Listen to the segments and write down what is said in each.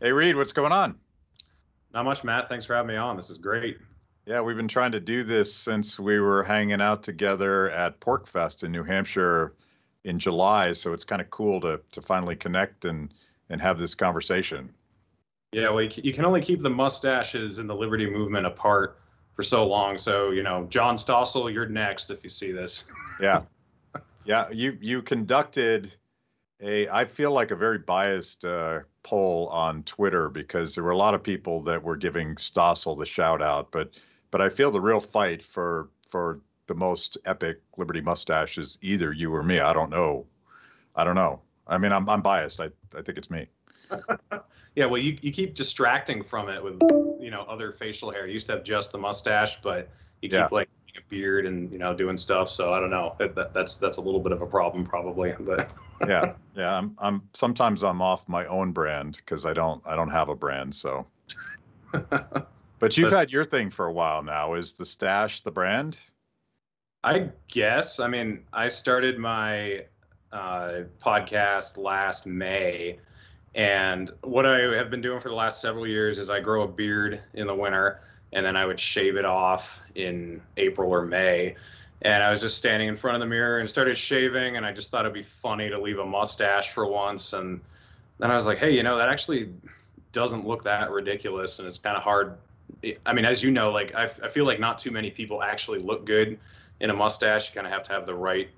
Hey, Reed, what's going on? Not much, Matt. Thanks for having me on. This is great. Yeah, we've been trying to do this since we were hanging out together at PorcFest in New Hampshire in July. So it's kind of cool to to finally connect and and have this conversation. Yeah, well, you can only keep the mustaches and the liberty movement apart for so long. So you know, John Stossel, you're next if you see this. yeah, yeah. You you conducted a I feel like a very biased uh, poll on Twitter because there were a lot of people that were giving Stossel the shout out, but but I feel the real fight for for the most epic Liberty mustache is either you or me. I don't know. I don't know. I mean, I'm I'm biased. I I think it's me. yeah, well, you you keep distracting from it with you know other facial hair. You used to have just the mustache, but you keep yeah. like a beard and you know doing stuff. So I don't know. That, that's that's a little bit of a problem probably. But yeah, yeah. I'm I'm sometimes I'm off my own brand because I don't I don't have a brand. So. but you've had your thing for a while now. Is the stash the brand? I guess. I mean, I started my uh, podcast last May. And what I have been doing for the last several years is I grow a beard in the winter and then I would shave it off in April or May. And I was just standing in front of the mirror and started shaving, and I just thought it'd be funny to leave a mustache for once. And then I was like, hey, you know, that actually doesn't look that ridiculous, and it's kind of hard. I mean, as you know, like I, I feel like not too many people actually look good in a mustache. You kind of have to have the right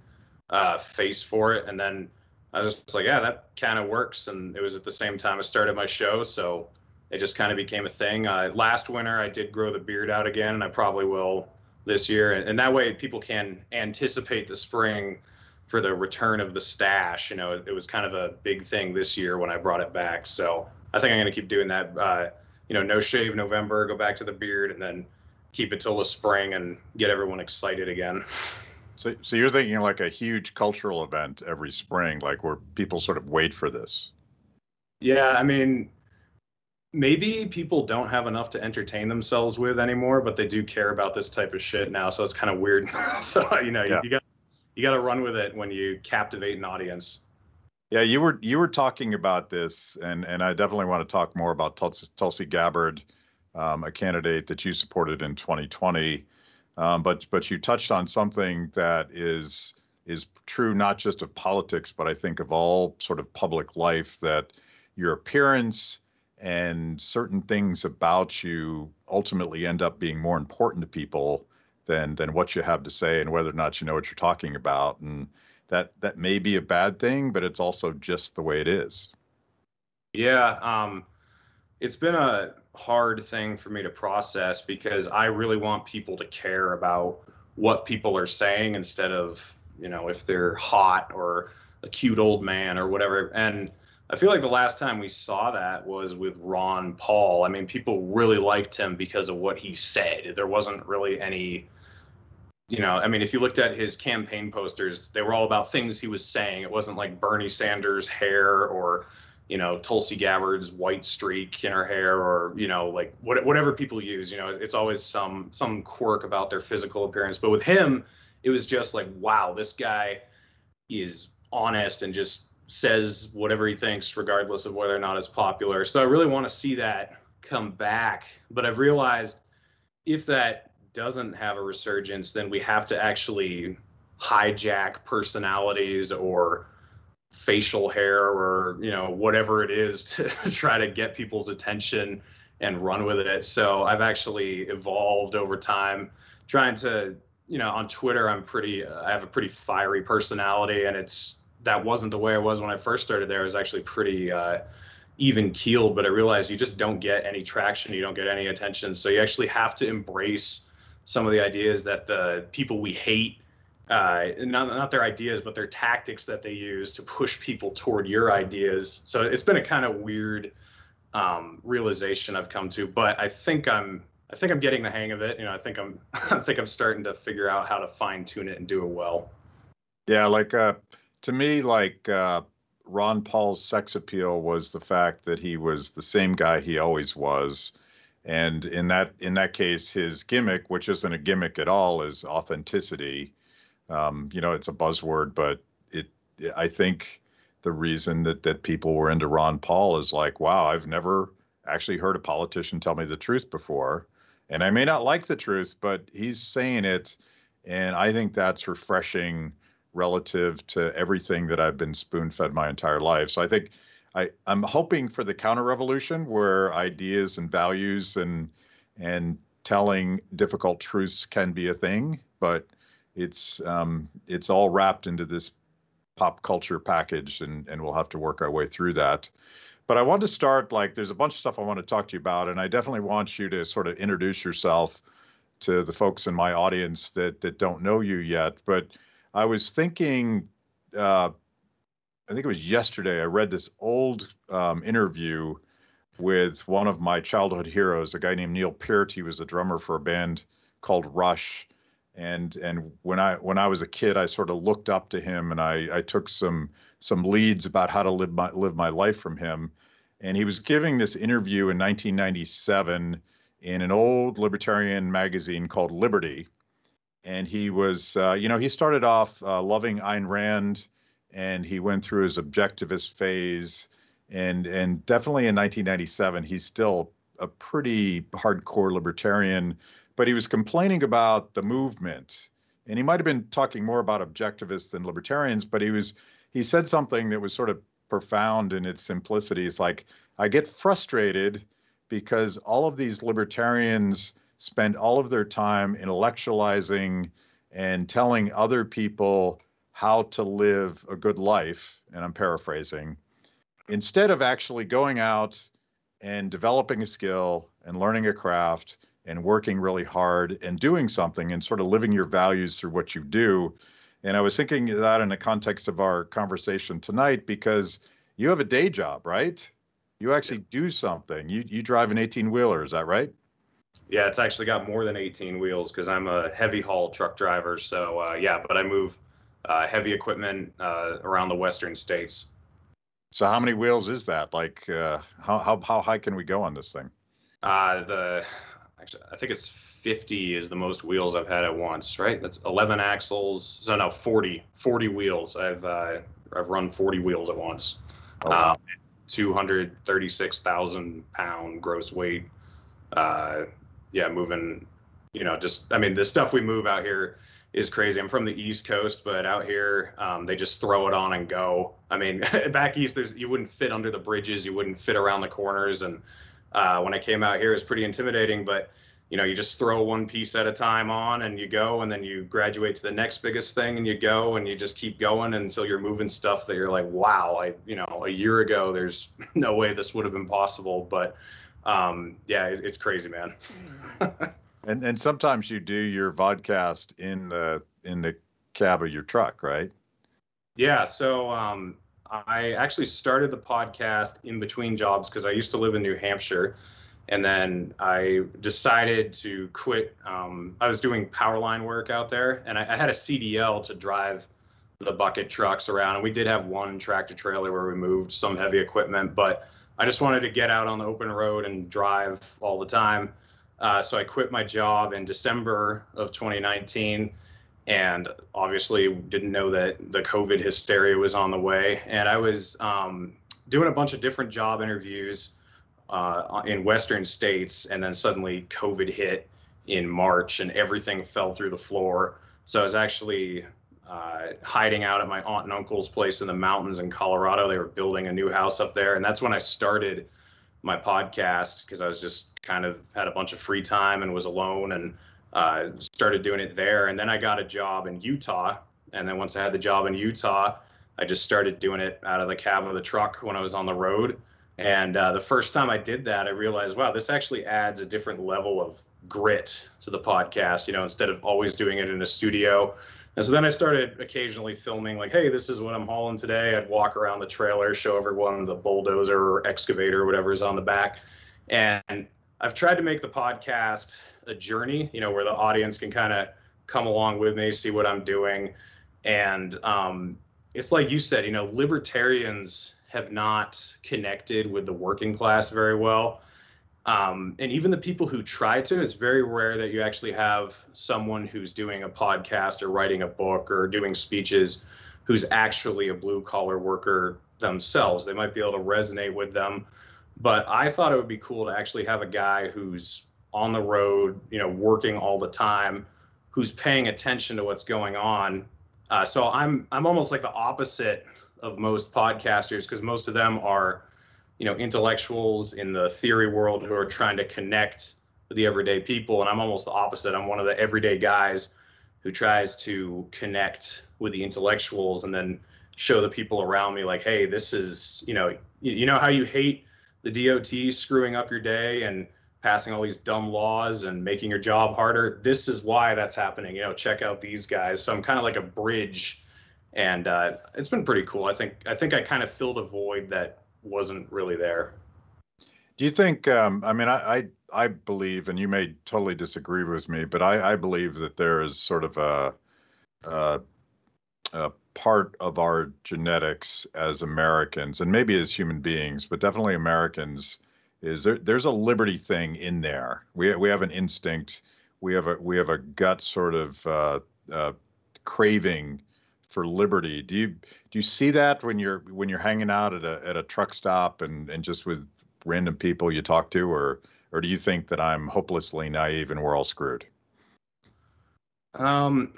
uh, face for it. And then I was just like, yeah, that kind of works. And it was at the same time I started my show, so it just kind of became a thing. Uh, last winter, I did grow the beard out again, and I probably will this year. And, and, that way, people can anticipate the spring for the return of the stash. You know, it, it, was kind of a big thing this year when I brought it back. So I think I'm going to keep doing that. Uh, you know, no shave November, go back to the beard, and then keep it till the spring and get everyone excited again. So, so you're thinking like a huge cultural event every spring, like where people sort of wait for this. Yeah, I mean, maybe people don't have enough to entertain themselves with anymore, but they do care about this type of shit now. So it's kind of weird. so you know, yeah. you, you got you got to run with it when you captivate an audience. Yeah, you were you were talking about this, and and I definitely want to talk more about Tulsi, Tulsi Gabbard, um, a candidate that you supported in 2020. Um, but but you touched on something that is is true not just of politics, but I think of all sort of public life that your appearance and certain things about you ultimately end up being more important to people than than what you have to say and whether or not you know what you're talking about. And that that may be a bad thing but it's also just the way it is. Yeah um it's been a hard thing for me to process because i really want people to care about what people are saying instead of you know if they're hot or a cute old man or whatever. And I feel like the last time we saw that was with Ron Paul. I mean, people really liked him because of what he said. There wasn't really any, you know, I mean, if you looked at his campaign posters, they were all about things he was saying. It wasn't like Bernie Sanders' hair or, you know, Tulsi Gabbard's white streak in her hair or, you know, like what, whatever people use. You know, it's always some some quirk about their physical appearance. But with him, it was just like, wow, this guy is honest and just says whatever he thinks, regardless of whether or not it's popular. So I really want to see that come back. But I've realized if that doesn't have a resurgence, then we have to actually hijack personalities or facial hair or you know whatever it is to try to get people's attention and run with it so i've actually evolved over time trying to you know on twitter i'm pretty i have a pretty fiery personality and it's that wasn't the way I was when I first started there. I was actually pretty uh, even keeled, but I realized you just don't get any traction, you don't get any attention. So you actually have to embrace some of the ideas that the people we hate, uh, not not their ideas, but their tactics that they use to push people toward your ideas. So it's been a kind of weird um, realization I've come to, but I think I'm I think I'm getting the hang of it. You know, I think I'm I think I'm starting to figure out how to fine tune it and do it well. Yeah, like uh to me, like uh, Ron Paul's sex appeal was the fact that he was the same guy he always was, and in that in that case, his gimmick, which isn't a gimmick at all, is authenticity. Um, you know, it's a buzzword, but it I think the reason that that people were into Ron Paul is like, wow, I've never actually heard a politician tell me the truth before. And I may not like the truth, but he's saying it. And I think that's refreshing relative to everything that I've been spoon fed my entire life. So I think I, I'm hoping for the counter revolution where ideas and values and and telling difficult truths can be a thing, but it's um, it's all wrapped into this pop culture package, and and we'll have to work our way through that. But I want to start like there's a bunch of stuff I want to talk to you about, and I definitely want you to sort of introduce yourself to the folks in my audience that that don't know you yet. But I was thinking, uh, I think it was yesterday. I read this old um, interview with one of my childhood heroes, a guy named Neil Peart. He was a drummer for a band called Rush and and when I when I was a kid, I sort of looked up to him, and I I took some some leads about how to live my live my life from him. And he was giving this interview in 1997 in an old libertarian magazine called Liberty. And he was, uh, you know, he started off uh, loving Ayn Rand, and he went through his objectivist phase. And and definitely in 1997, he's still a pretty hardcore libertarian but he was complaining about the movement. And he might have been talking more about objectivists than libertarians, but he was he said something that was sort of profound in its simplicity. It's like I get frustrated because all of these libertarians spend all of their time intellectualizing and telling other people how to live a good life, and I'm paraphrasing, instead of actually going out and developing a skill and learning a craft and working really hard and doing something and sort of living your values through what you do. And I was thinking that in the context of our conversation tonight because you have a day job, right? You actually do something. You you drive an 18 wheeler, is that right? Yeah, it's actually got more than 18 wheels because I'm a heavy haul truck driver. So uh, yeah, but I move uh, heavy equipment uh, around the western states. So how many wheels is that? Like uh, how how how high can we go on this thing? Uh, the actually I think it's 50 is the most wheels I've had at once, right? That's 11 axles. So no, 40 40 wheels. I've uh, I've run 40 wheels at once. Oh, wow. um, 236,000 pound gross weight. Yeah, moving. You know, just I mean the stuff we move out here is crazy. I'm from the East Coast, but out here um, they just throw it on and go. I mean, back east, there's you wouldn't fit under the bridges, you wouldn't fit around the corners, and uh, when I came out here, it was pretty intimidating, but you know, you just throw one piece at a time on and you go, and then you graduate to the next biggest thing and you go, and you just keep going until you're moving stuff that you're like, wow, I, you know, a year ago, there's no way this would have been possible. But um, yeah, it, it's crazy, man. and and sometimes you do your vodcast in the in the cab of your truck, right? Yeah. So um, I actually started the podcast in between jobs because I used to live in New Hampshire. And then I decided to quit. Um, I was doing power line work out there, and I, I, had a CDL to drive the bucket trucks around. And we did have one tractor trailer where we moved some heavy equipment, but I just wanted to get out on the open road and drive all the time. Uh, so I quit my job in December of 2019 and obviously didn't know that the COVID hysteria was on the way. And I was um, doing a bunch of different job interviews uh, in Western states, and then suddenly COVID hit in March, and everything fell through the floor. So I was actually uh, hiding out at my aunt and uncle's place in the mountains in Colorado. They were building a new house up there, and that's when I started my podcast because I was just kind of had a bunch of free time and was alone and uh, started doing it there. And then I got a job in Utah. And then once I had the job in Utah, I just started doing it out of the cab of the truck when I was on the road. And uh, the first time I did that, I realized, wow, this actually adds a different level of grit to the podcast, you know, instead of always doing it in a studio. And so then I started occasionally filming, like, hey, this is what I'm hauling today. I'd walk around the trailer, show everyone the bulldozer or excavator or whatever is on the back. And I've tried to make the podcast a journey, you know, where the audience can kind of come along with me, see what I'm doing. And um, it's like you said, you know, libertarians have not connected with the working class very well. Um, and even the people who try to, it's very rare that you actually have someone who's doing a podcast or writing a book or doing speeches who's actually a blue collar worker themselves. They might be able to resonate with them. But I thought it would be cool to actually have a guy who's on the road, you know, working all the time, who's paying attention to what's going on. Uh, so I'm I'm almost like the opposite of most podcasters because most of them are, you know, intellectuals in the theory world who are trying to connect with the everyday people, and I'm almost the opposite. I'm one of the everyday guys who tries to connect with the intellectuals and then show the people around me like, hey, this is, you know, you, you know how you hate the DOT screwing up your day and passing all these dumb laws and making your job harder. This is why that's happening. You know, check out these guys. So I'm kind of like a bridge, and uh, it's been pretty cool. I think I think I kind of filled a void that wasn't really there. Do you think? Um, I mean, I, I, I believe, and you may totally disagree with me, but I I believe that there is sort of a, a, a part of our genetics as Americans, and maybe as human beings, but definitely Americans is there, there's a liberty thing in there. We we have an instinct. We have a we have a gut sort of uh, uh, craving for liberty. Do you do you see that when you're when you're hanging out at a at a truck stop and and just with random people you talk to, or or do you think that I'm hopelessly naive and we're all screwed? Um,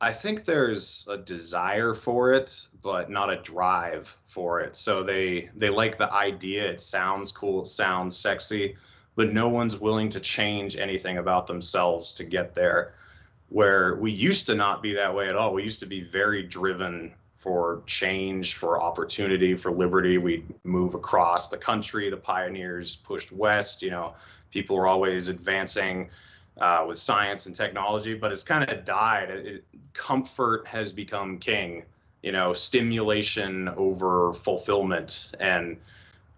I think there's a desire for it, but not a drive for it. So they they like the idea. It sounds cool. It sounds sexy, but no one's willing to change anything about themselves to get there. Where we used to not be that way at all. We used to be very driven for change, for opportunity, for liberty. We'd move across the country. The pioneers pushed west. You know, people were always advancing uh, with science and technology, but it's kind of died. It, comfort has become king. You know, stimulation over fulfillment, and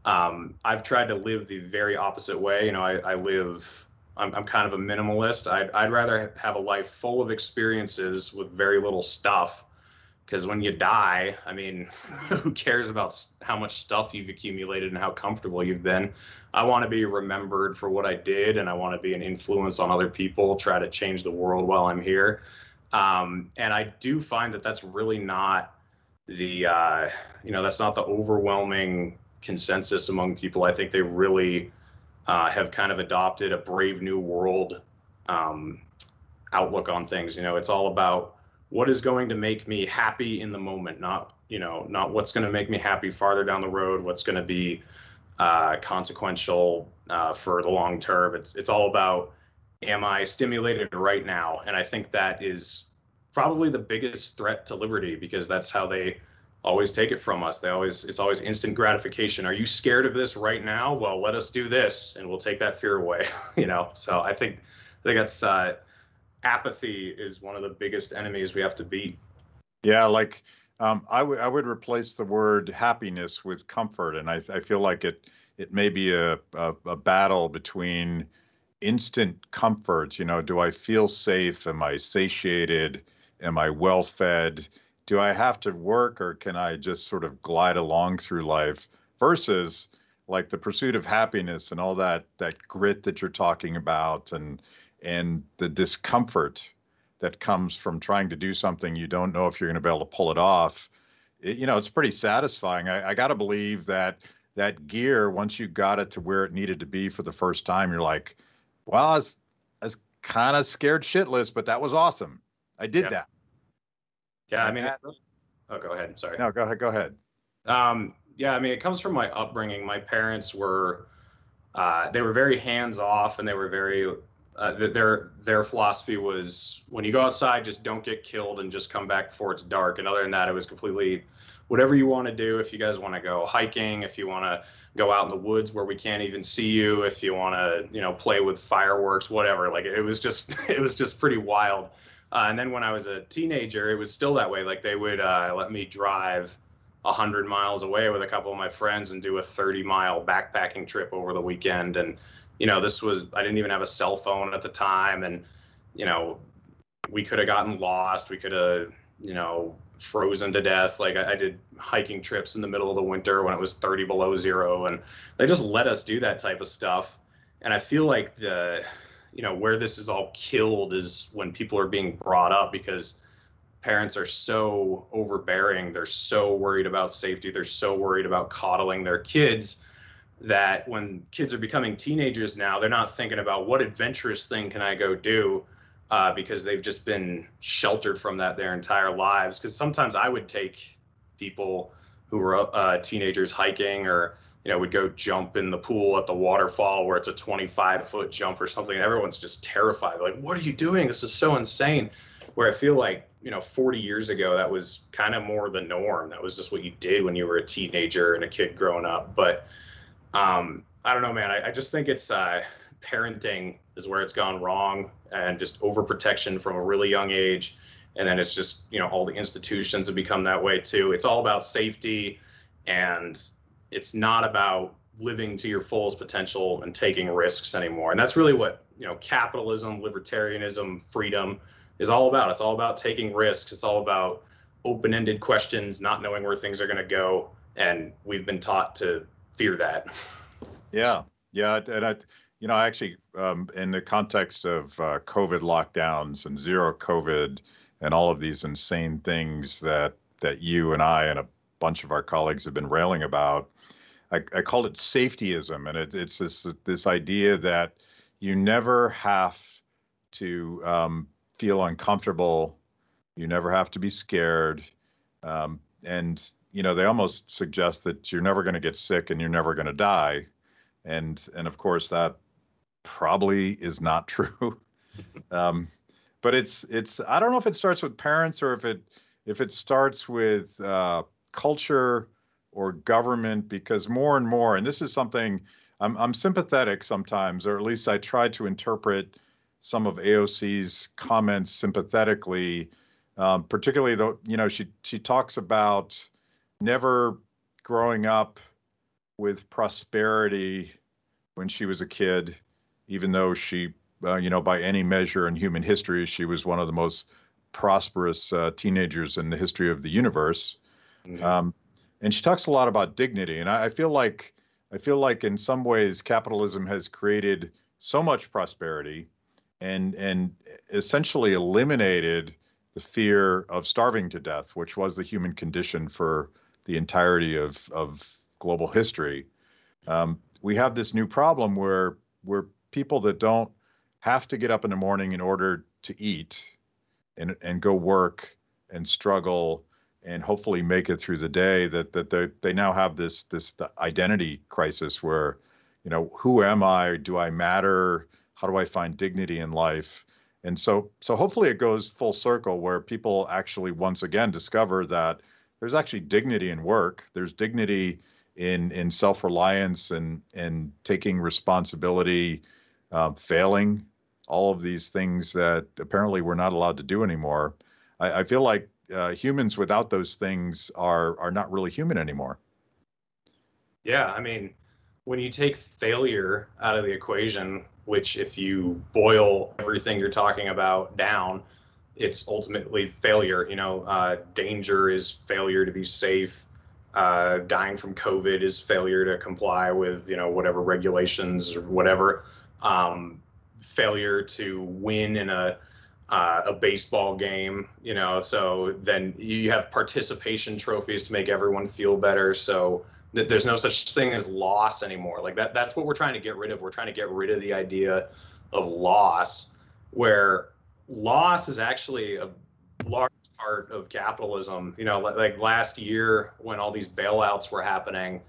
um, I've tried to live the very opposite way. You know, I, I live. I'm, I'm kind of a minimalist. I'd, I'd rather have a life full of experiences with very little stuff because when you die, I mean, who cares about how much stuff you've accumulated and how comfortable you've been? I want to be remembered for what I did, and I want to be an influence on other people, try to change the world while I'm here. Um, and I do find that that's really not the, uh, you know, that's not the overwhelming consensus among people. I think they really uh, have kind of adopted a brave new world um, outlook on things. You know, it's all about what is going to make me happy in the moment, not, you know, not what's going to make me happy farther down the road, what's going to be uh, consequential uh, for the long term. It's it's all about am I stimulated right now? And I think that is probably the biggest threat to liberty because that's how they always take it from us. They always it's always instant gratification. Are you scared of this right now? Well, let us do this and we'll take that fear away. you know. So I think I think that's uh, apathy is one of the biggest enemies we have to beat. Yeah, like um, I would I would replace the word happiness with comfort, and I I feel like it it may be a, a, a battle between instant comfort. You know, do I feel safe? Am I satiated? Am I well fed? Do I have to work, or can I just sort of glide along through life? Versus like the pursuit of happiness and all that that grit that you're talking about, and and the discomfort that comes from trying to do something you don't know if you're going to be able to pull it off. It, you know, it's pretty satisfying. I, I got to believe that that gear, once you got it to where it needed to be for the first time, you're like, well, I was, was kind of scared shitless, but that was awesome. I did yeah. that. Yeah, I mean, oh, go ahead. Sorry. No, go ahead. Go ahead. Um, yeah, I mean, it comes from my upbringing. My parents were, uh, they were very hands off, and they were very uh, their their philosophy was when you go outside, just don't get killed and just come back before it's dark. And other than that, it was completely whatever you want to do. If you guys want to go hiking, if you want to go out in the woods where we can't even see you, if you want to you know play with fireworks, whatever. Like it was just it was just pretty wild. Uh, and then when I was a teenager, it was still that way. Like they would uh, let me drive a hundred miles away with a couple of my friends and do a 30 mile backpacking trip over the weekend and you know, this was I didn't even have a cell phone at the time, and you know, we could have gotten lost. We could have, you know, frozen to death. Like I, I, did hiking trips in the middle of the winter when it was 30 below zero, and they just let us do that type of stuff. And I feel like the, you know, where this is all killed is when people are being brought up because parents are so overbearing. They're so worried about safety. They're so worried about coddling their kids that when kids are becoming teenagers now, they're not thinking about what adventurous thing can I go do uh, because they've just been sheltered from that their entire lives. Because sometimes I would take people who were uh, teenagers hiking or you know would go jump in the pool at the waterfall where it's a 25 foot jump or something and everyone's just terrified. Like what are you doing? This is so insane. Where i feel like you know 40 years ago that was kind of more the norm. That was just what you did when you were a teenager and a kid growing up. But um, i don't know man. I, I just think it's uh, parenting is where it's gone wrong and just overprotection from a really young age. And then it's just you know all the institutions have become that way too. It's all about safety and it's not about living to your fullest potential and taking risks anymore. And that's really what you know capitalism libertarianism freedom is all about. It's all about taking risks. It's all about open-ended questions not knowing where things are going to go. And we've been taught to fear that yeah yeah and i you know I actually um, in the context of uh, covid lockdowns and zero covid and all of these insane things that that you and I and a bunch of our colleagues have been railing about. I, I called it safetyism, and it, it's this this idea that you never have to um, feel uncomfortable, you never have to be scared, um, and you know they almost suggest that you're never going to get sick and you're never going to die, and and of course that probably is not true. um, but it's it's I don't know if it starts with parents or if it if it starts with uh, culture or government because more and more and this is something I'm I'm sympathetic sometimes or at least I try to interpret some of AOC's comments sympathetically um, particularly though you know she she talks about never growing up with prosperity when she was a kid even though she uh, you know, by any measure in human history, she was one of the most prosperous uh, teenagers in the history of the universe. Mm-hmm. Um, and she talks a lot about dignity, and I, I, feel like I feel like in some ways capitalism has created so much prosperity, and and essentially eliminated the fear of starving to death, which was the human condition for the entirety of of global history. Um, we have this new problem where where people that don't have to get up in the morning in order to eat and and go work and struggle and hopefully make it through the day that that they they now have this this identity crisis where you know who am I? Do I matter? How do I find dignity in life? And so so hopefully it goes full circle where people actually once again discover that there's actually dignity in work there's dignity in in self-reliance and and taking responsibility uh, failing all of these things that apparently we're not allowed to do anymore. I, I feel like uh, humans without those things are are not really human anymore. Yeah, I mean, when you take failure out of the equation, which if you boil everything you're talking about down, it's ultimately failure. You know, uh, danger is failure to be safe. Uh, dying from COVID is failure to comply with you know whatever regulations or whatever. Um, failure to win in a uh, a baseball game, you know. So then you have participation trophies to make everyone feel better. So th- there's no such thing as loss anymore. Like that. That's what we're trying to get rid of. We're trying to get rid of the idea of loss, where loss is actually a large part of capitalism. You know, like last year when all these bailouts were happening,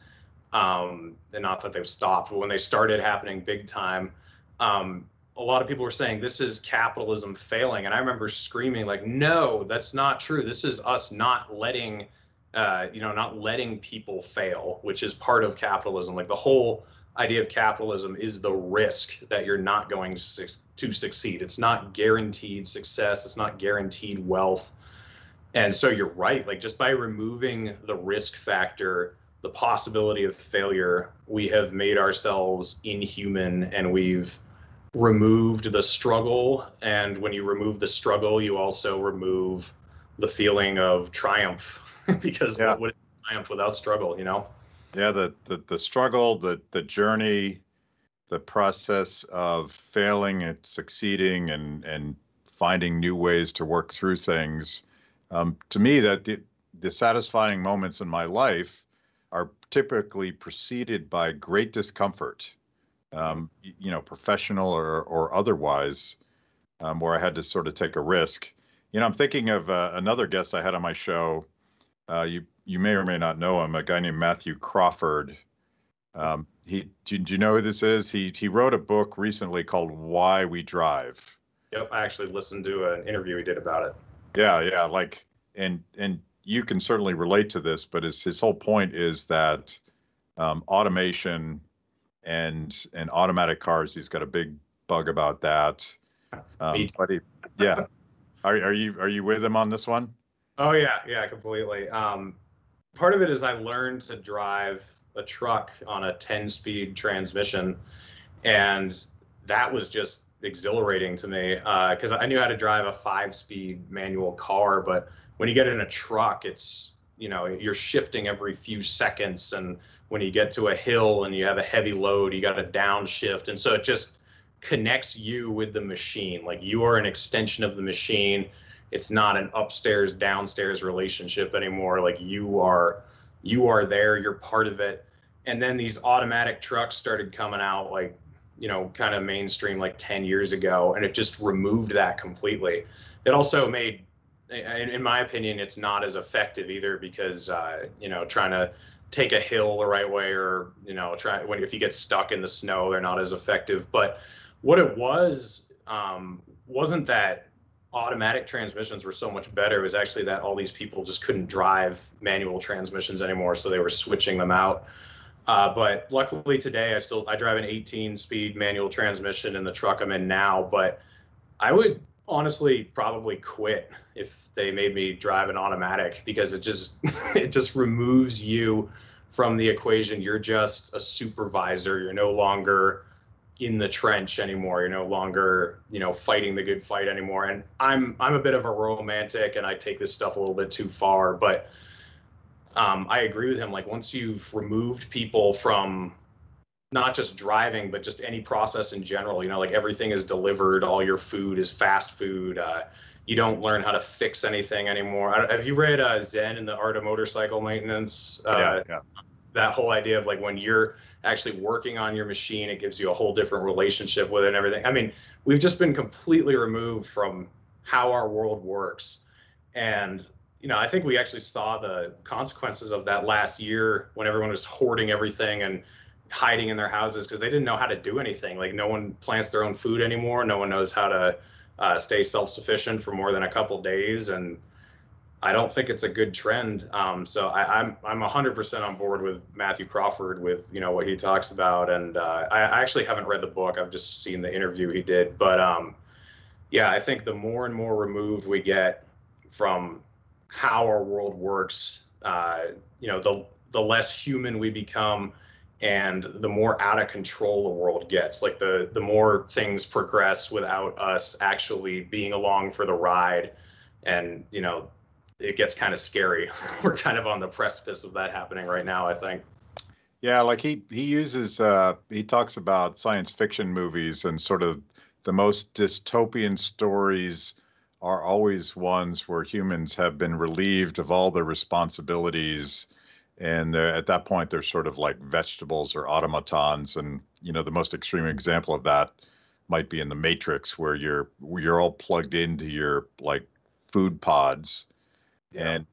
um, and not that they've stopped, but when they started happening big time. Um, a lot of people were saying this is capitalism failing and i remember screaming like no that's not true this is us not letting uh, you know not letting people fail which is part of capitalism like the whole idea of capitalism is the risk that you're not going to, to succeed. It's not guaranteed success. It's not guaranteed wealth. And so you're right. Like just by removing the risk factor the possibility of failure we have made ourselves inhuman and we've removed the struggle. And when you remove the struggle you also remove the feeling of triumph. Because yeah. what would triumph without struggle you know? Yeah the, the the struggle the the journey the process of failing and succeeding and and finding new ways to work through things um, to me, that the, the satisfying moments in my life are typically preceded by great discomfort, um, you know, professional or, or otherwise, um, where I had to sort of take a risk. You know, I'm thinking of uh, another guest I had on my show. Uh, you you may or may not know him, a guy named Matthew Crawford. Um, he do, do, you know who this is? He he wrote a book recently called Why We Drive. Yep, I actually listened to an interview he did about it. Yeah, yeah, like and and you can certainly relate to this, but his his whole point is that um, automation and and automatic cars. He's got a big bug about that. Um, but he, yeah, are are you are you with him on this one? Oh yeah, yeah, completely. Um, part of it is I learned to drive a truck on a 10-speed transmission, and that was just exhilarating to me because uh, I knew how to drive a five-speed manual car, but when you get in a truck, it's you know you're shifting every few seconds, and when you get to a hill and you have a heavy load, you got to downshift, and so it just connects you with the machine. Like you are an extension of the machine. It's not an upstairs downstairs relationship anymore. Like you are you are there, you're part of it. And then these automatic trucks started coming out like, you know, kind of mainstream like 10 years ago and it just removed that completely. It also made in, my opinion, it's not as effective either because uh, you know trying to take a hill the right way or you know try when if you get stuck in the snow, they're not as effective. But what it was um, wasn't that automatic transmissions were so much better. It was actually that all these people just couldn't drive manual transmissions anymore, so they were switching them out. Uh, but luckily today, I still I drive an 18-speed manual transmission in the truck I'm in now. But I would honestly probably quit if they made me drive an automatic because it just it just removes you from the equation. You're just a supervisor. You're no longer in the trench anymore. You're no longer, you know, fighting the good fight anymore. And I'm I'm a bit of a romantic and I take this stuff a little bit too far, but um, I agree with him. Like once you've removed people from not just driving, but just any process in general, you know, like everything is delivered, all your food is fast food. Uh, you don't learn how to fix anything anymore. Have you read uh, Zen and the Art of Motorcycle Maintenance? Uh, yeah, yeah. That whole idea of like when you're actually working on your machine, it gives you a whole different relationship with it and everything. I mean, we've just been completely removed from how our world works. And, you know, I think we actually saw the consequences of that last year when everyone was hoarding everything and hiding in their houses because they didn't know how to do anything. Like, no one plants their own food anymore. No one knows how to uh, stay self sufficient for more than a couple days. And, I don't think it's a good trend. Um, so I, am I'm I'm 100% on board with Matthew Crawford with you know what he talks about, and uh, I, I, actually haven't read the book. I've just seen the interview he did, but um, yeah, I think the more and more removed we get from how our world works, uh, you know, the the less human we become, and the more out of control the world gets. Like the the more things progress without us actually being along for the ride, and you know it gets kind of scary. We're kind of on the precipice of that happening right now, I think. Yeah, like he he uses uh, he talks about science fiction movies and sort of the most dystopian stories are always ones where humans have been relieved of all their responsibilities and at that point they're sort of like vegetables or automatons and you know the most extreme example of that might be in the matrix where you're you're all plugged into your like food pods yeah. and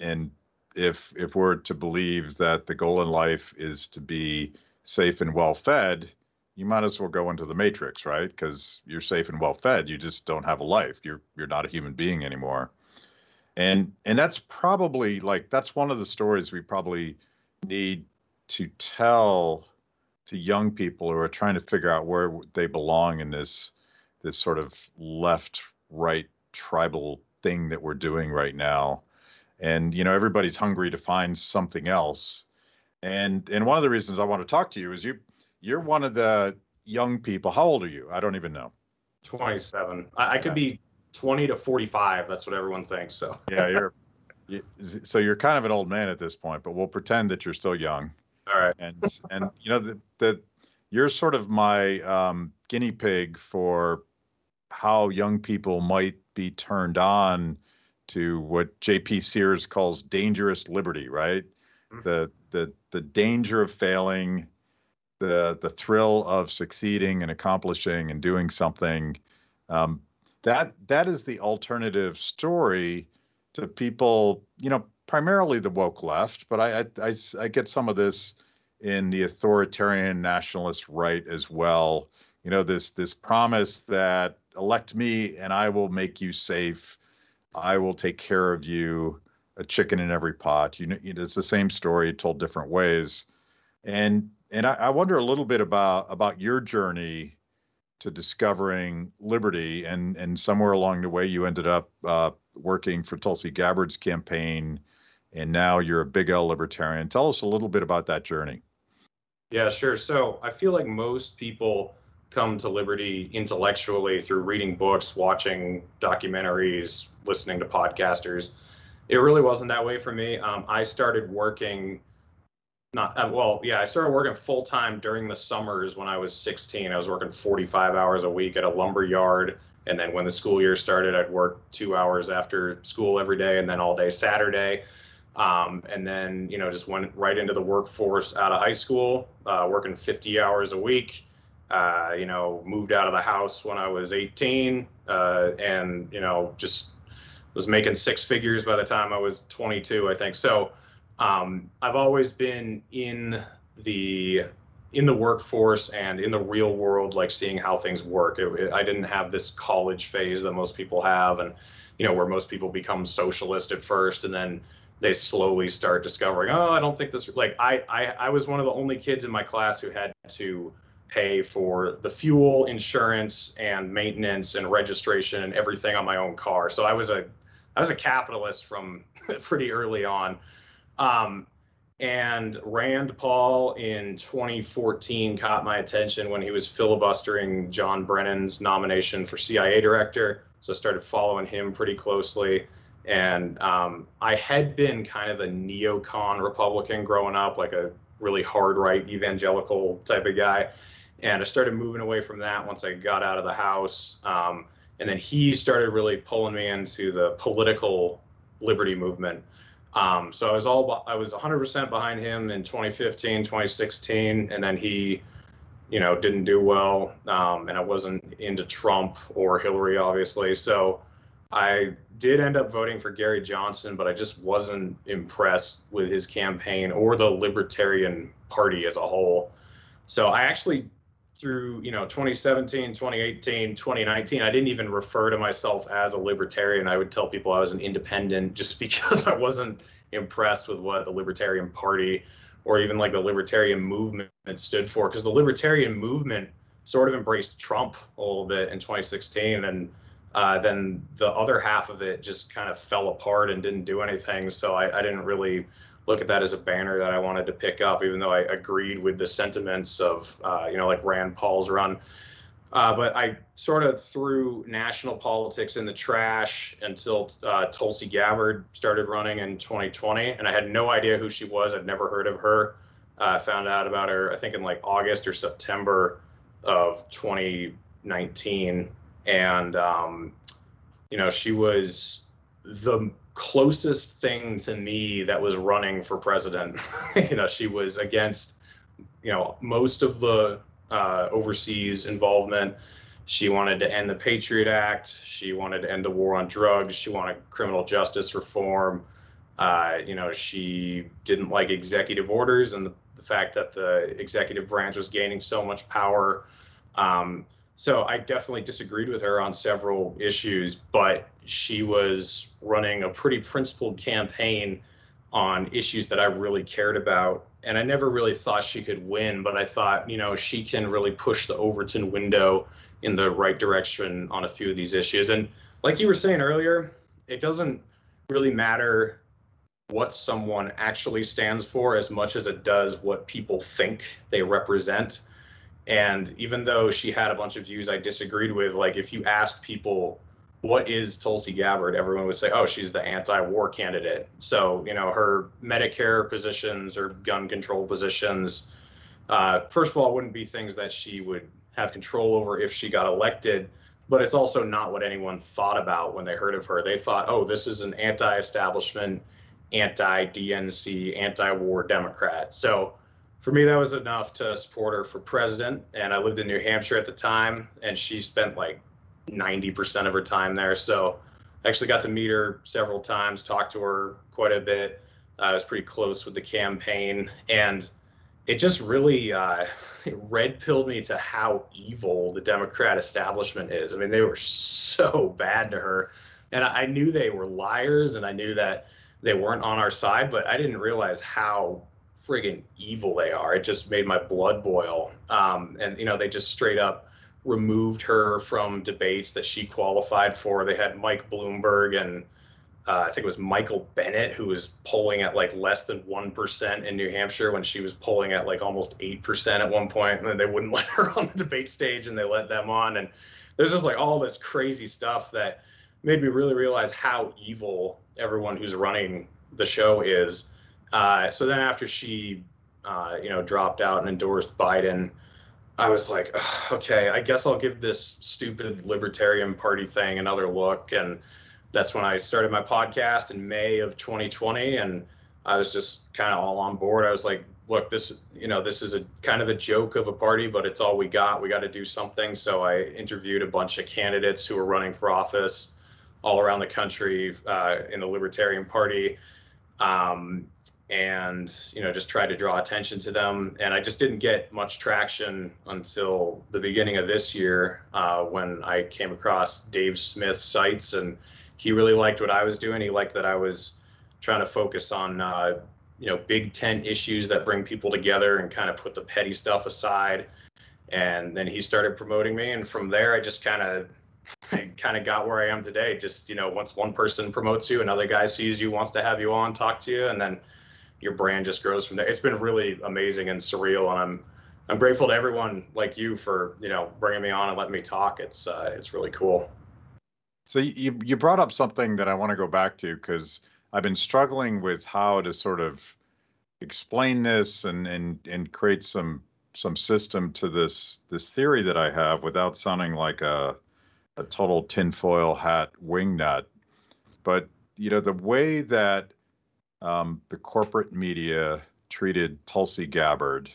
and if if we're to believe that the goal in life is to be safe and well fed you might as well go into the matrix right? Because you're safe and well fed you just don't have a life. You're you're not a human being anymore. And and that's probably like that's one of the stories we probably need to tell to young people who are trying to figure out where they belong in this this sort of left right tribal thing that we're doing right now. And you know everybody's hungry to find something else. And and one of the reasons i want to talk to you is you you're one of the young people. How old are you? I don't even know. 27 i, I could be 20 to 45 that's what everyone thinks so. Yeah you're so you're kind of an old man at this point but we'll pretend that you're still young. All right. And and you know that that you're sort of my um, guinea pig for how young people might be turned on to what J.P. Sears calls dangerous liberty, right? Mm-hmm. The the the danger of failing, the the thrill of succeeding and accomplishing and doing something. Um, that that is the alternative story to people, you know, primarily the woke left, but I, I, I, I get some of this in the authoritarian nationalist right as well. You know, this this promise that elect me and I will make you safe, I will take care of you, a chicken in every pot. You know, it's the same story told different ways, and and I, I wonder a little bit about about your journey to discovering liberty, and and somewhere along the way you ended up uh, working for Tulsi Gabbard's campaign, and now you're a big L libertarian. Tell us a little bit about that journey. Yeah, sure. So I feel like most people come to liberty intellectually through reading books, watching documentaries, listening to podcasters. It really wasn't that way for me. Um, I started working, not uh, well, yeah, I started working full time during the summers when I was 16. I was working 45 hours a week at a lumber yard. And then when the school year started, I'd work two hours after school every day and then all day Saturday. Um, and then, you know, just went right into the workforce out of high school, uh, working 50 hours a week. Uh, you know, moved out of the house when I was 18, uh, and you know, just was making six figures by the time I was 22, I think. So, um, I've always been in the in the workforce and in the real world, like seeing how things work. It, it, I didn't have this college phase that most people have, and you know, where most people become socialist at first, and then they slowly start discovering, oh, I don't think this. Like I, I, I was one of the only kids in my class who had to pay for the fuel, insurance, and maintenance and registration and everything on my own car. So I was a, I was a capitalist from pretty early on. Um, and Rand Paul in 2014 caught my attention when he was filibustering John Brennan's nomination for CIA director. So I started following him pretty closely. And um, I had been kind of a neocon Republican growing up, like a really hard right evangelical type of guy. And I started moving away from that once I got out of the house. Um, and then he started really pulling me into the political liberty movement. Um, so I was all I was 100% behind him in 2015, 2016, and then he, you know, didn't do well, um, and I wasn't into Trump or Hillary, obviously. So I did end up voting for Gary Johnson, but I just wasn't impressed with his campaign or the Libertarian Party as a whole. So I actually through you know 2017 2018 2019 i didn't even refer to myself as a libertarian i would tell people i was an independent just because i wasn't impressed with what the libertarian party or even like the libertarian movement stood for because the libertarian movement sort of embraced trump a little bit in 2016 and uh, then the other half of it just kind of fell apart and didn't do anything. So I, I, didn't really look at that as a banner that I wanted to pick up, even though I agreed with the sentiments of, uh, you know, like Rand Paul's run. Uh, but I sort of threw national politics in the trash until uh, Tulsi Gabbard started running in 2020, and I had no idea who she was. I'd never heard of her. I found out about her, I think, in like August or September of 2019 and um, you know she was the closest thing to me that was running for president. you know, she was against you know most of the uh, overseas involvement. She wanted to end the Patriot Act. She wanted to end the war on drugs. She wanted criminal justice reform. Uh, you know, she didn't like executive orders and the, the, fact that the executive branch was gaining so much power. Um, so I definitely disagreed with her on several issues, but she was running a pretty principled campaign on issues that I really cared about. And I never really thought she could win, but I thought, you know, she can really push the Overton window in the right direction on a few of these issues. And like you were saying earlier, it doesn't really matter what someone actually stands for as much as it does what people think they represent. And even though she had a bunch of views I disagreed with, like if you ask people what is Tulsi Gabbard, everyone would say, oh, she's the anti-war candidate. So you know her Medicare positions or gun control positions. Uh, first of all, wouldn't be things that she would have control over if she got elected. but it's also not what anyone thought about when they heard of her. They thought, oh, this is an anti establishment, anti DNC, anti war Democrat. So for me, that was enough to support her for president. And I lived in New Hampshire at the time, and she spent like 90% of her time there. So I actually got to meet her several times, talk to her quite a bit. Uh, I was pretty close with the campaign. And it just really uh, red pilled me to how evil the Democrat establishment is. I mean, they were so bad to her, and I knew they were liars, and I knew that they weren't on our side, but I didn't realize how friggin' evil they are. It just made my blood boil. Um, and you know, they just straight up removed her from debates that she qualified for. They had Mike Bloomberg and uh, I think it was Michael Bennet who was polling at like less than 1% in New Hampshire when she was polling at like almost 8% at one point. And then they wouldn't let her on the debate stage and they let them on. And there's just like all this crazy stuff that made me really realize how evil everyone who's running the show is. Uh, so then after she, uh, you know, dropped out and endorsed Biden, I was like, okay, I guess I'll give this stupid Libertarian Party thing another look. And that's when I started my podcast in May of 2020, and I was just kind of all on board. I was like, look, this, you know, this is a kind of a joke of a party, but it's all we got. We got to do something. So I interviewed a bunch of candidates who were running for office all around the country uh, in the Libertarian Party. Um, and you know just tried to draw attention to them and i just didn't get much traction until the beginning of this year uh, when i came across dave smith's sights and he really liked what I was doing. He liked that I was trying to focus on uh, you know big tent issues that bring people together and kind of put the petty stuff aside. And then he started promoting me, and from there I just kind of kind of got where I am today. Just you know, once one person promotes you, another guy sees you, wants to have you on, talk to you, and then your brand just grows from there. It's been really amazing and surreal, and I'm I'm grateful to everyone like you for you know bringing me on and letting me talk. It's uh, it's really cool. So you you brought up something that I want to go back to because I've been struggling with how to sort of explain this and and and create some some system to this this theory that I have without sounding like a a total tinfoil hat wingnut. But you know the way that um, the corporate media treated Tulsi Gabbard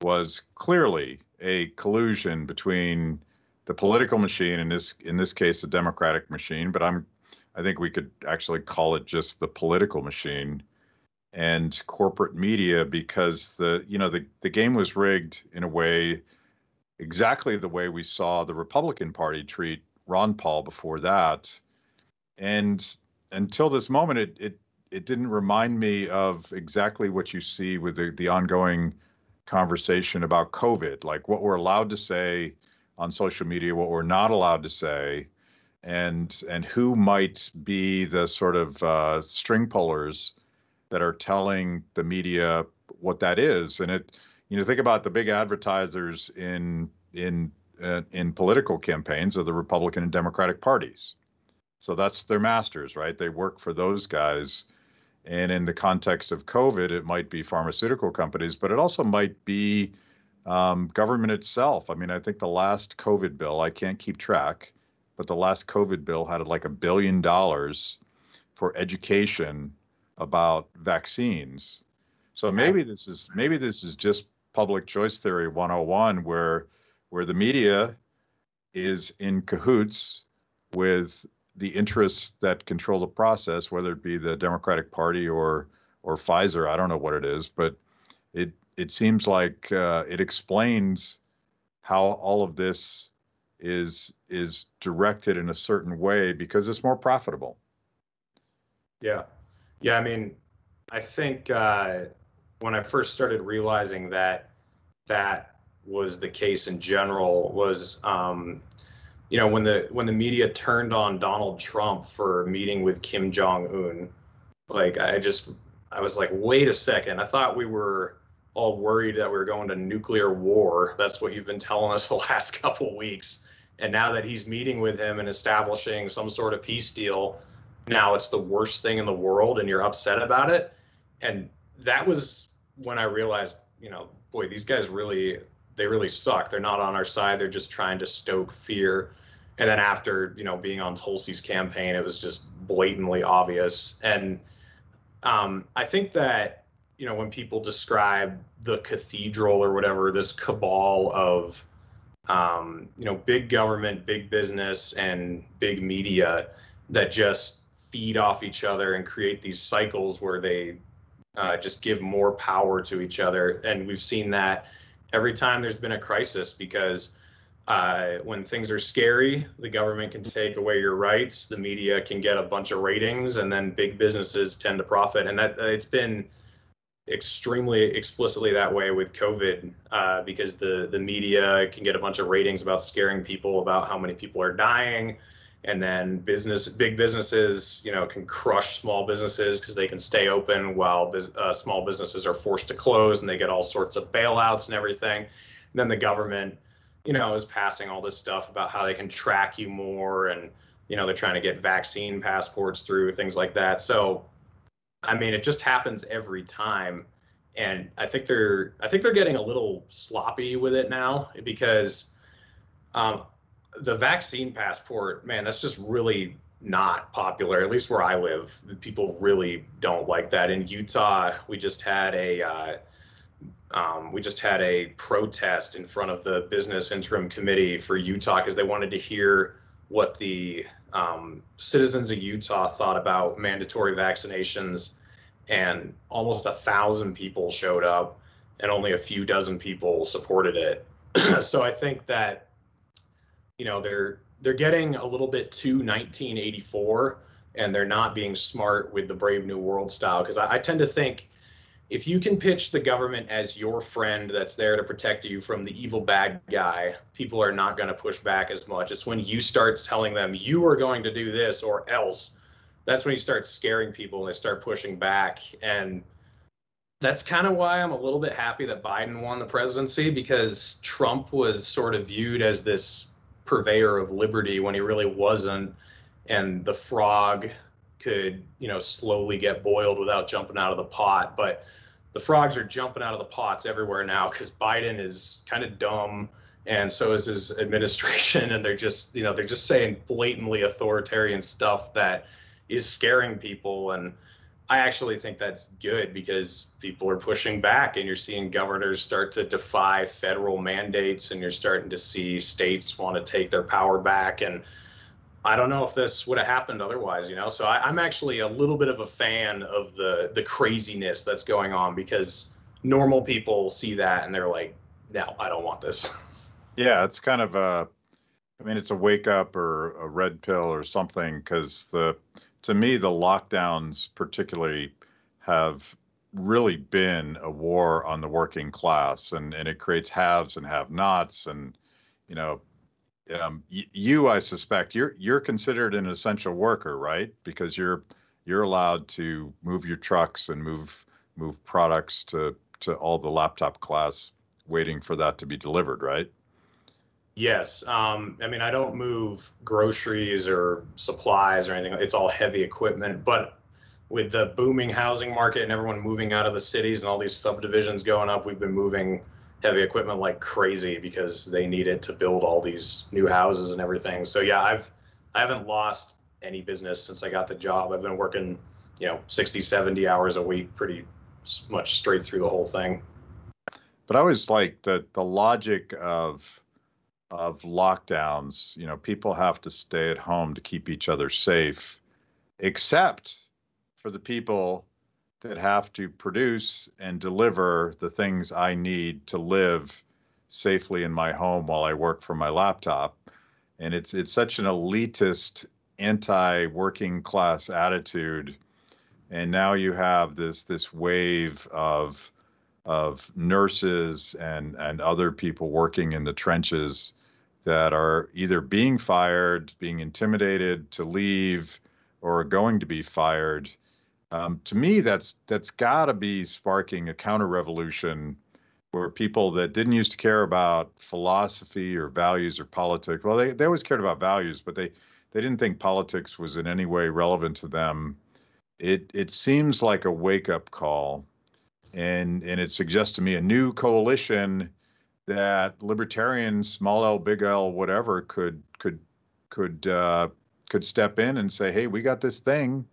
was clearly a collusion between the political machine in this in this case the democratic machine but i'm i think we could actually call it just the political machine and corporate media because the you know the, the game was rigged in a way exactly the way we saw the republican party treat ron paul before that. And until this moment it it it didn't remind me of exactly what you see with the, the ongoing conversation about covid like what we're allowed to say on social media, what we're not allowed to say, and and who might be the sort of uh, string pullers that are telling the media what that is. And it, you know, think about the big advertisers in in uh, in political campaigns of the Republican and Democratic parties. So that's their masters, right? They work for those guys. And in the context of COVID, it might be pharmaceutical companies, but it also might be um, government itself. I mean, I think the last COVID bill, I can't keep track, but the last COVID bill had like a billion dollars for education about vaccines. So maybe this is maybe this is just public choice theory 101 where where the media is in cahoots with the interests that control the process, whether it be the Democratic Party or or Pfizer. I don't know what it is, but it it seems like uh, it explains how all of this is is directed in a certain way because it's more profitable. Yeah, yeah. I mean, I think uh, when I first started realizing that that was the case in general was, um, you know, when the when the media turned on Donald Trump for meeting with Kim Jong Un, like I just I was like, wait a second, I thought we were all worried that we were going to nuclear war. That's what you've been telling us the last couple weeks. And now that he's meeting with him and establishing some sort of peace deal, now it's the worst thing in the world and you're upset about it. And that was when I realized, you know, boy, these guys really they really suck. They're not on our side. They're just trying to stoke fear. And then after, you know, being on Tulsi's campaign, it was just blatantly obvious. And um, I think that, you know, when people describe the cathedral or whatever, this cabal of, um, you know, big government, big business, and big media that just feed off each other and create these cycles where they uh, just give more power to each other. And we've seen that every time there's been a crisis because uh, when things are scary, the government can take away your rights, the media can get a bunch of ratings, and then big businesses tend to profit. And that it's been extremely explicitly that way with COVID uh, because the the media can get a bunch of ratings about scaring people about how many people are dying and then business big businesses you know can crush small businesses because they can stay open while uh, small businesses are forced to close and they get all sorts of bailouts and everything and then the government you know is passing all this stuff about how they can track you more and you know they're trying to get vaccine passports through things like that so i mean it just happens every time and i think they're i think they're getting a little sloppy with it now because um, the vaccine passport, man, that's just really not popular. At least where I live, people really don't like that. In Utah, we just had a uh, um, we just had a protest in front of the business interim committee for Utah because they wanted to hear what the um, citizens of Utah thought about mandatory vaccinations, and almost a thousand people showed up, and only a few dozen people supported it. so I think that you know they're they're getting a little bit too 1984 and they're not being smart with the brave new world style because I, I, tend to think if you can pitch the government as your friend that's there to protect you from the evil bad guy people are not going to push back as much. It's when you start telling them you are going to do this or else that's when you start scaring people and they start pushing back. And that's kind of why I'm a little bit happy that Biden won the presidency because Trump was sort of viewed as this purveyor of liberty when he really wasn't. And the frog could you know slowly get boiled without jumping out of the pot. But the frogs are jumping out of the pots everywhere now because biden is kind of dumb and so is his administration and they're just you know they're just saying blatantly authoritarian stuff that is scaring people and I actually think that's good because people are pushing back and you're seeing governors start to defy federal mandates and you're starting to see states want to take their power back. And I don't know if this would have happened otherwise, you know. So I, am actually a little bit of a fan of the the craziness that's going on because normal people see that and they're like, no, I don't want this. Yeah, it's kind of a I mean, it's a wake up or a red pill or something because the to me, the lockdowns particularly have really been a war on the working class, and and it creates haves and have-nots, and you know, um, y- you, I suspect, you're you're considered an essential worker, right? Because you're you're allowed to move your trucks and move move products to to all the laptop class waiting for that to be delivered, right? Yes. Um, I mean, I don't move groceries or supplies or anything. It's all heavy equipment. But with the booming housing market and everyone moving out of the cities and all these subdivisions going up, we've been moving heavy equipment like crazy because they need it to build all these new houses and everything. So yeah, I've I haven't lost any business since I got the job. I've been working, you know, 60, 70 hours a week pretty much straight through the whole thing. But I always like the the logic of of lockdowns, you know, people have to stay at home to keep each other safe, except for the people that have to produce and deliver the things I need to live safely in my home while I work from my laptop. And it's it's such an elitist, anti-working class attitude. And now you have this this wave of of nurses and and other people working in the trenches that are either being fired, being intimidated to leave, or going to be fired. Um, to me, that's that's got to be sparking a counter revolution where people that didn't used to care about philosophy or values or politics, well, they, they always cared about values, but they they didn't think politics was in any way relevant to them. It it seems like a wake up call, and and it suggests to me a new coalition that libertarians, small L, big L, whatever, could could could uh, could step in and say, "Hey, we got this thing.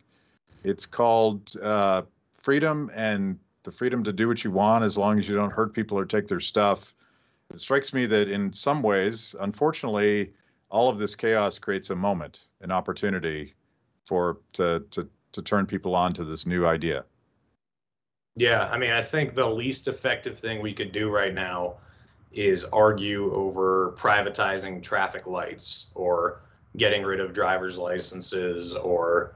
It's called uh, freedom and the freedom to do what you want as long as you don't hurt people or take their stuff." It strikes me that in some ways, unfortunately, all of this chaos creates a moment, an opportunity for to to to turn people on to this new idea. Yeah, I mean, I think the least effective thing we could do right now is argue over privatizing traffic lights or getting rid of driver's licenses or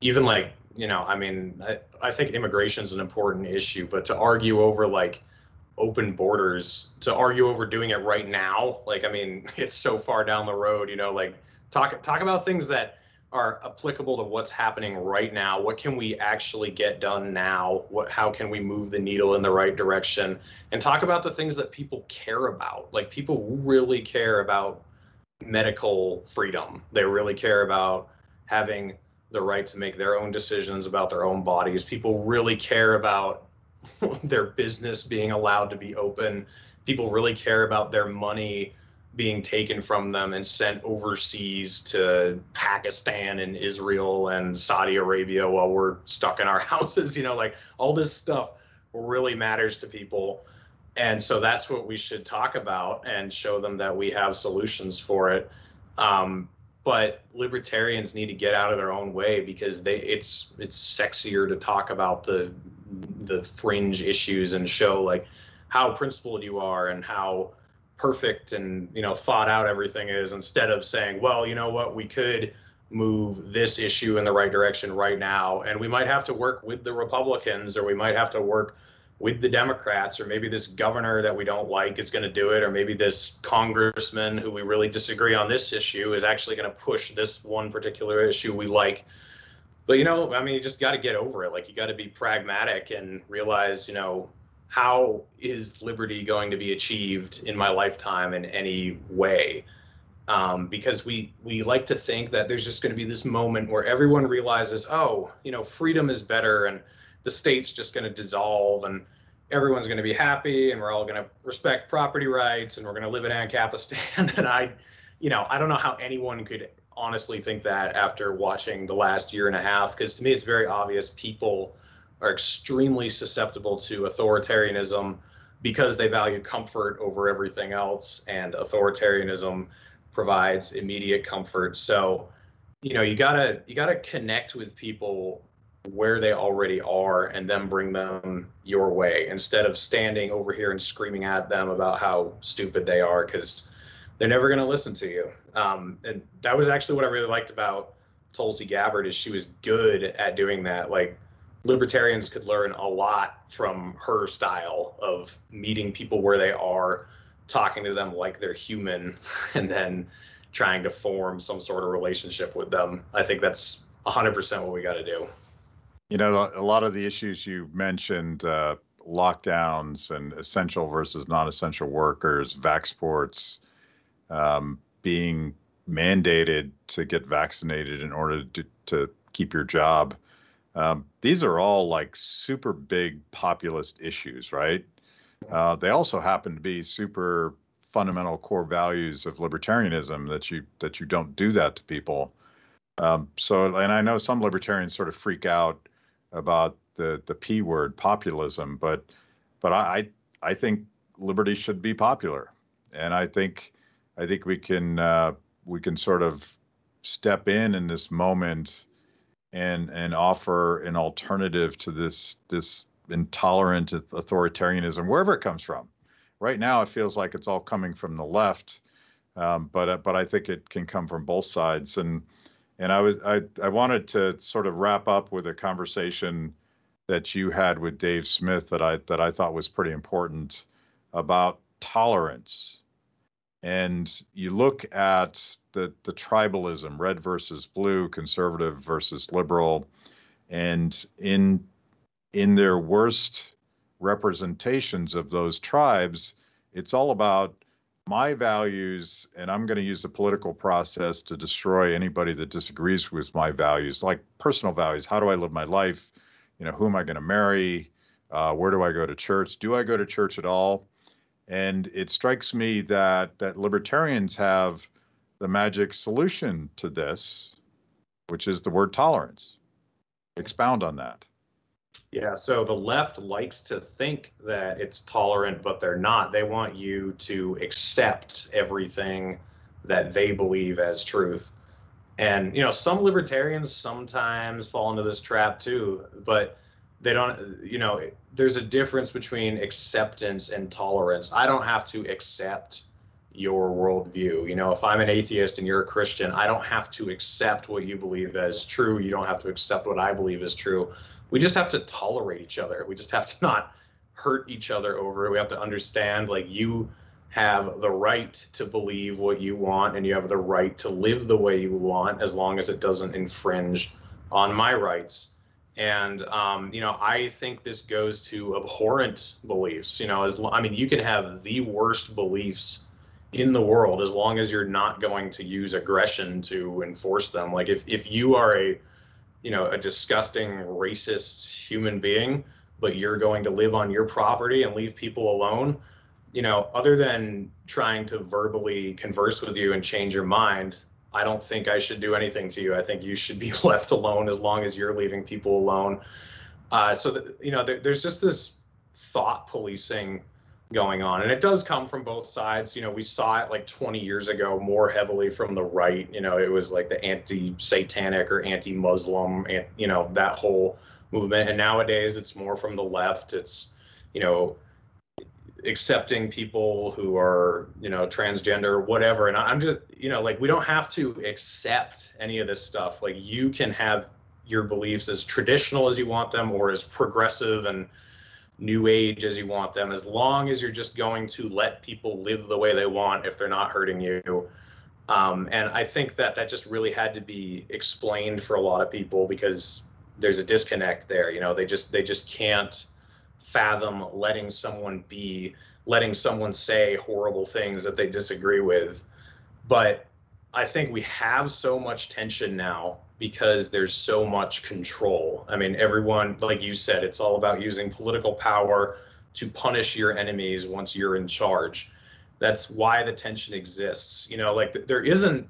even like, you know, I mean, I, I think immigration is an important issue, but to argue over like open borders, to argue over doing it right now, like, I mean, it's so far down the road, you know, like talk talk about things that are applicable to what's happening right now. What can we actually get done now? What how can we move the needle in the right direction? And talk about the things that people care about. Like people really care about medical freedom. They really care about having the right to make their own decisions about their own bodies. People really care about their business being allowed to be open. People really care about their money being taken from them and sent overseas to Pakistan and Israel and Saudi Arabia while we're stuck in our houses. You know, like all this stuff really matters to people. And so that's what we should talk about and show them that we have solutions for it. Um, but libertarians need to get out of their own way because they it's it's sexier to talk about the the fringe issues and show like how principled you are and how perfect and you know thought out everything is instead of saying well you know what we could move this issue in the right direction right now and we might have to work with the republicans or we might have to work with the democrats or maybe this governor that we don't like is going to do it or maybe this congressman who we really disagree on this issue is actually going to push this one particular issue we like but you know i mean you just got to get over it like you got to be pragmatic and realize you know how is liberty going to be achieved in my lifetime in any way? Um, because we we like to think that there's just going to be this moment where everyone realizes, oh, you know, freedom is better, and the state's just going to dissolve, and everyone's going to be happy, and we're all going to respect property rights, and we're going to live in Ancapistan. and I, you know, I don't know how anyone could honestly think that after watching the last year and a half, because to me it's very obvious people are extremely susceptible to authoritarianism because they value comfort over everything else, and authoritarianism provides immediate comfort. So, you know, you gotta you gotta connect with people where they already are and then bring them your way instead of standing over here and screaming at them about how stupid they are because they're never going to listen to you um, and that was actually what i really liked about tulsi gabbard is she was good at doing that like libertarians could learn a lot from her style of meeting people where they are, talking to them like they're human, and then trying to form some sort of relationship with them. I think that's 100% what we got to do. You know, a lot of the issues you mentioned, uh, lockdowns and essential versus non-essential workers, vax sports, um, being mandated to get vaccinated in order to, to keep your job. Um, these are all like super big populist issues, right? Uh, they also happen to be super fundamental core values of libertarianism that you that you don't do that to people. Um, so, and I know some libertarians sort of freak out about the the p word populism, but but I I think liberty should be popular, and I think I think we can uh, we can sort of step in in this moment and and offer an alternative to this this intolerant authoritarianism wherever it comes from. Right now, it feels like it's all coming from the left, um, but uh, but I think it can come from both sides. And and I was I I wanted to sort of wrap up with a conversation that you had with Dave Smith that I that I thought was pretty important about tolerance. And you look at the the tribalism, red versus blue, conservative versus liberal, and in in their worst representations of those tribes, it's all about my values, and I'm going to use the political process to destroy anybody that disagrees with my values, like personal values. How do I live my life? You know, who am I going to marry? Uh, where do I go to church? Do I go to church at all? And it strikes me that that libertarians have the magic solution to this, which is the word tolerance. Expound on that. Yeah, so the left likes to think that it's tolerant, but they're not. They want you to accept everything that they believe as truth. And, you know, some libertarians sometimes fall into this trap too, but they don't, you know, there's a difference between acceptance and tolerance. I don't have to accept your worldview. You know, if I'm an atheist and you're a Christian, I don't have to accept what you believe as true. You don't have to accept what I believe is true. We just have to tolerate each other. We just have to not hurt each other over it. We have to understand like you have the right to believe what you want and you have the right to live the way you want as long as it doesn't infringe on my rights. And um, you know, I think this goes to abhorrent beliefs. You know, as I mean, you can have the worst beliefs in the world as long as you're not going to use aggression to enforce them like if if you are a you know a disgusting racist human being but you're going to live on your property and leave people alone you know other than trying to verbally converse with you and change your mind i don't think i should do anything to you. I think you should be left alone as long as you're leaving people alone. Uh, so that you know there, there's just this thought policing going on. And it does come from both sides. You know we saw it like 20 years ago more heavily from the right. You know it was like the anti-satanic or anti-muslim and you know that whole movement. And nowadays it's more from the left. It's you know accepting people who are you know transgender whatever. And i'm just you know like we don't have to accept any of this stuff. Like you can have your beliefs as traditional as you want them or as progressive and new age as you want them, as long as you're just going to let people live the way they want if they're not hurting you. Um, and I think that that just really had to be explained for a lot of people because there's a disconnect there. You know, they just they just can't fathom letting someone be, letting someone say horrible things that they disagree with. But I think we have so much tension now because there's so much control. I mean, everyone, like you said, it's all about using political power to punish your enemies once you're in charge. That's why the tension exists. You know, like there isn't,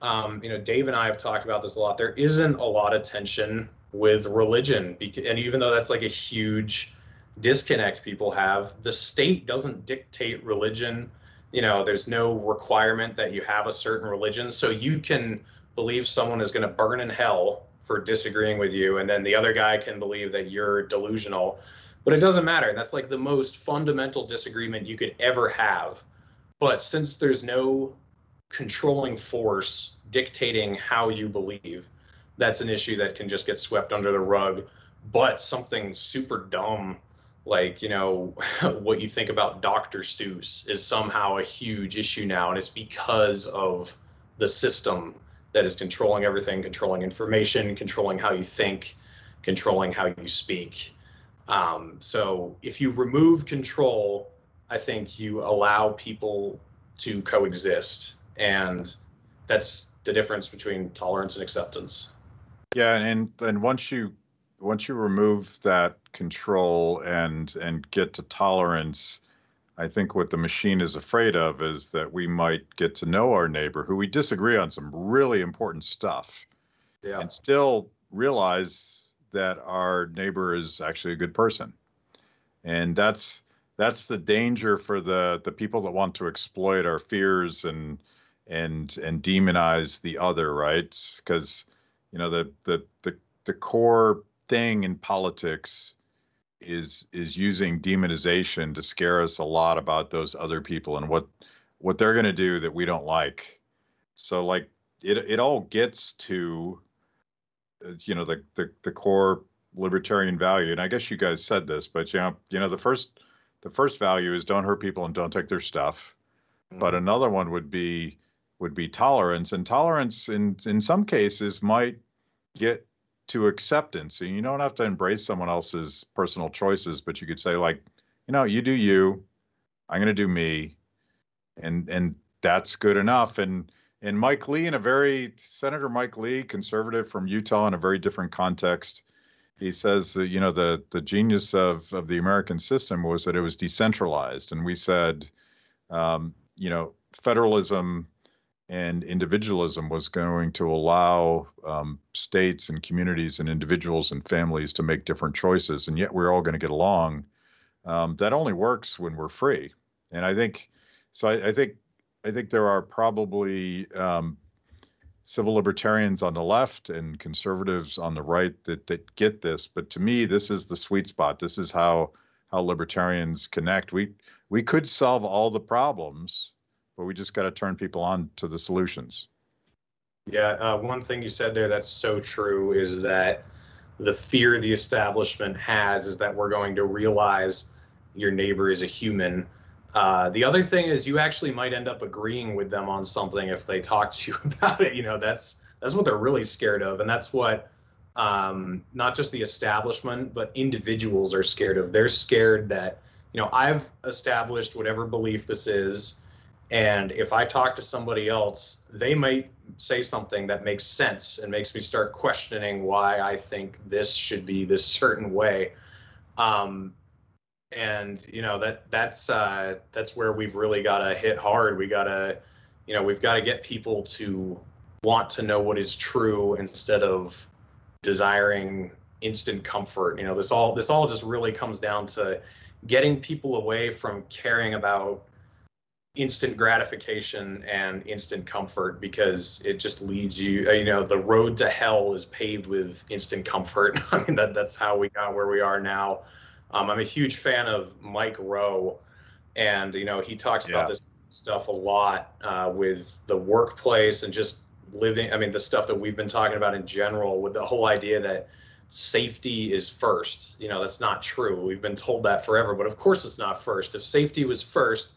um, you know, Dave and I have talked about this a lot. There isn't a lot of tension with religion, and even though that's like a huge disconnect people have, the state doesn't dictate religion. You know, there's no requirement that you have a certain religion, so you can believe someone is going to burn in hell for disagreeing with you, and then the other guy can believe that you're delusional. But it doesn't matter. That's like the most fundamental disagreement you could ever have. But since there's no controlling force dictating how you believe, that's an issue that can just get swept under the rug. But something super dumb like you know what you think about dr seuss is somehow a huge issue now and it's because of the system that is controlling everything, controlling information, controlling how you think, controlling how you speak. Um, so if you remove control, I think you allow people to coexist, and that's the difference between tolerance and acceptance. Yeah, and and once you once you remove that control and and get to tolerance, I think what the machine is afraid of is that we might get to know our neighbor who we disagree on some really important stuff yeah. and still realize that our neighbor is actually a good person. And that's that's the danger for the the people that want to exploit our fears and and and demonize the other, right? Because you know the the the the core thing in politics is is using demonization to scare us a lot about those other people and what what they're going to do that we don't like. So like it it all gets to uh, you know the, the the core libertarian value and I guess you guys said this but you know you know the first the first value is don't hurt people and don't take their stuff. Mm-hmm. But another one would be would be tolerance and tolerance in in some cases might get to acceptance. And you don't have to embrace someone else's personal choices, but you could say like, you know, you do you, I'm going to do me, and and that's good enough. And and Mike Lee, in a very Senator Mike Lee, conservative from Utah, in a very different context, he says that you know the the genius of of the American system was that it was decentralized, and we said, um, you know, federalism and individualism was going to allow um, states and communities and individuals and families to make different choices, and yet we're all going to get along. Um, that only works when we're free, and I think so. I, I think I think there are probably um, civil libertarians on the left and conservatives on the right that that get this, but to me, this is the sweet spot. This is how how libertarians connect. We we could solve all the problems but we just got to turn people on to the solutions. Yeah, uh, one thing you said there that's so true is that the fear the establishment has is that we're going to realize your neighbor is a human. Uh, the other thing is you actually might end up agreeing with them on something if they talk to you about it. You know, that's that's what they're really scared of, and that's what um, not just the establishment but individuals are scared of. They're scared that you know I've established whatever belief this is and if I talk to somebody else, they might say something that makes sense and makes me start questioning why I think this should be this certain way. Um, and you know that that's uh, that's where we've really got to hit hard. We got to, you know, we've got to get people to want to know what is true instead of desiring instant comfort. You know, this all this all just really comes down to getting people away from caring about instant gratification and instant comfort because it just leads you uh, you know the road to hell is paved with instant comfort. I mean that that's how we got where we are now. Um, i'm a huge fan of mike rowe and you know he talks yeah. about this stuff a lot uh, with the workplace and just living i mean the stuff that we've been talking about in general with the whole idea that safety is first. You know that's not true. We've been told that forever but of course it's not first. If safety was first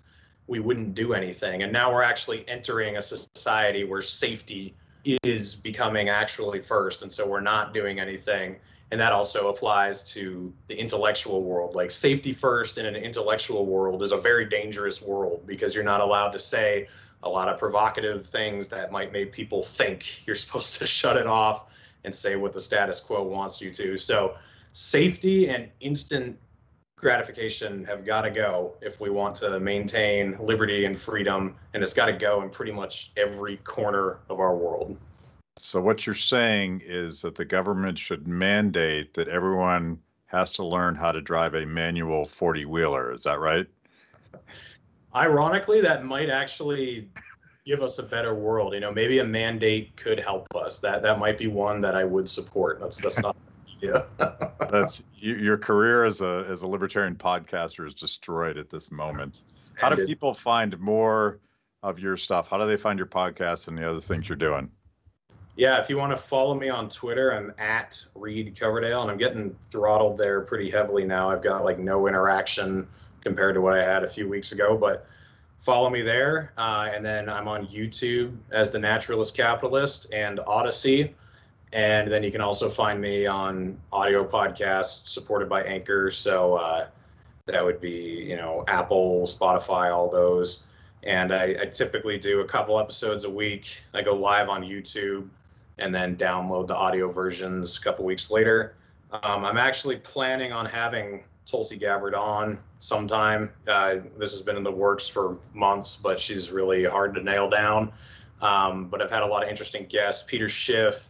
we wouldn't do anything. And now we're actually entering a society where safety is becoming actually first. And so we're not doing anything. And that also applies to the intellectual world. Like safety first in an intellectual world is a very dangerous world because you're not allowed to say a lot of provocative things that might make people think you're supposed to shut it off and say what the status quo wants you to. So safety and instant gratification have got to go if we want to maintain liberty and freedom, and it's got to go in pretty much every corner of our world. So, what you're saying is that the government should mandate that everyone has to learn how to drive a manual 40 wheeler. Is that right? Ironically, that might actually give us a better world. You know, maybe a mandate could help us. That that might be one that I would support. That's that's not yeah. That's you, your career as a as a libertarian podcaster is destroyed at this moment. How do people find more of your stuff? How do they find your podcast and the other things you're doing? Yeah, if you want to follow me on Twitter, I'm at Reed Coverdale, and I'm getting throttled there pretty heavily now. I've got like no interaction compared to what I had a few weeks ago, but follow me there. Uh, and then I'm on YouTube as the Naturalist Capitalist and Odysee. And then you can also find me on audio podcasts supported by Anchor. So uh, that would be, you know, Apple, Spotify, all those. And I, I, typically do a couple episodes a week. I go live on YouTube and then download the audio versions a couple weeks later. Um, I'm actually planning on having Tulsi Gabbard on sometime. Uh, this has been in the works for months, but she's really hard to nail down. Um, but I've had a lot of interesting guests. Peter Schiff,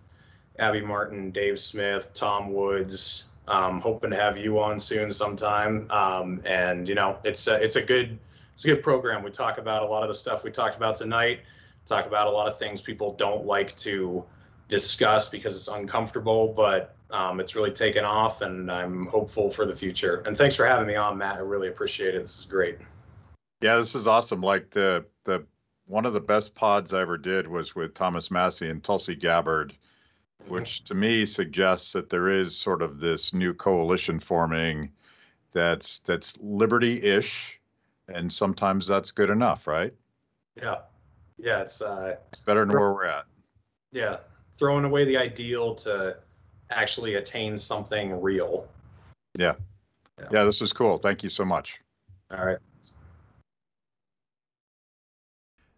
Abby Martin, Dave Smith, Tom Woods. Um, hoping to have you on soon sometime. Um, and you know, it's a, it's a good it's a good program. We talk about a lot of the stuff we talked about tonight. Talk about a lot of things people don't like to discuss because it's uncomfortable, but um, it's really taken off, and I'm hopeful for the future. And thanks for having me on, Matt. I really appreciate it. This is great. Yeah, this is awesome. Like the the one of the best pods I ever did was with Thomas Massie and Tulsi Gabbard which to me suggests that there is sort of this new coalition forming that's that's liberty-ish and sometimes that's good enough right? Yeah. Yeah it's uh it's better than where we're at. Yeah. Throwing away the ideal to actually attain something real. Yeah. Yeah, yeah this was cool. Thank you so much. All right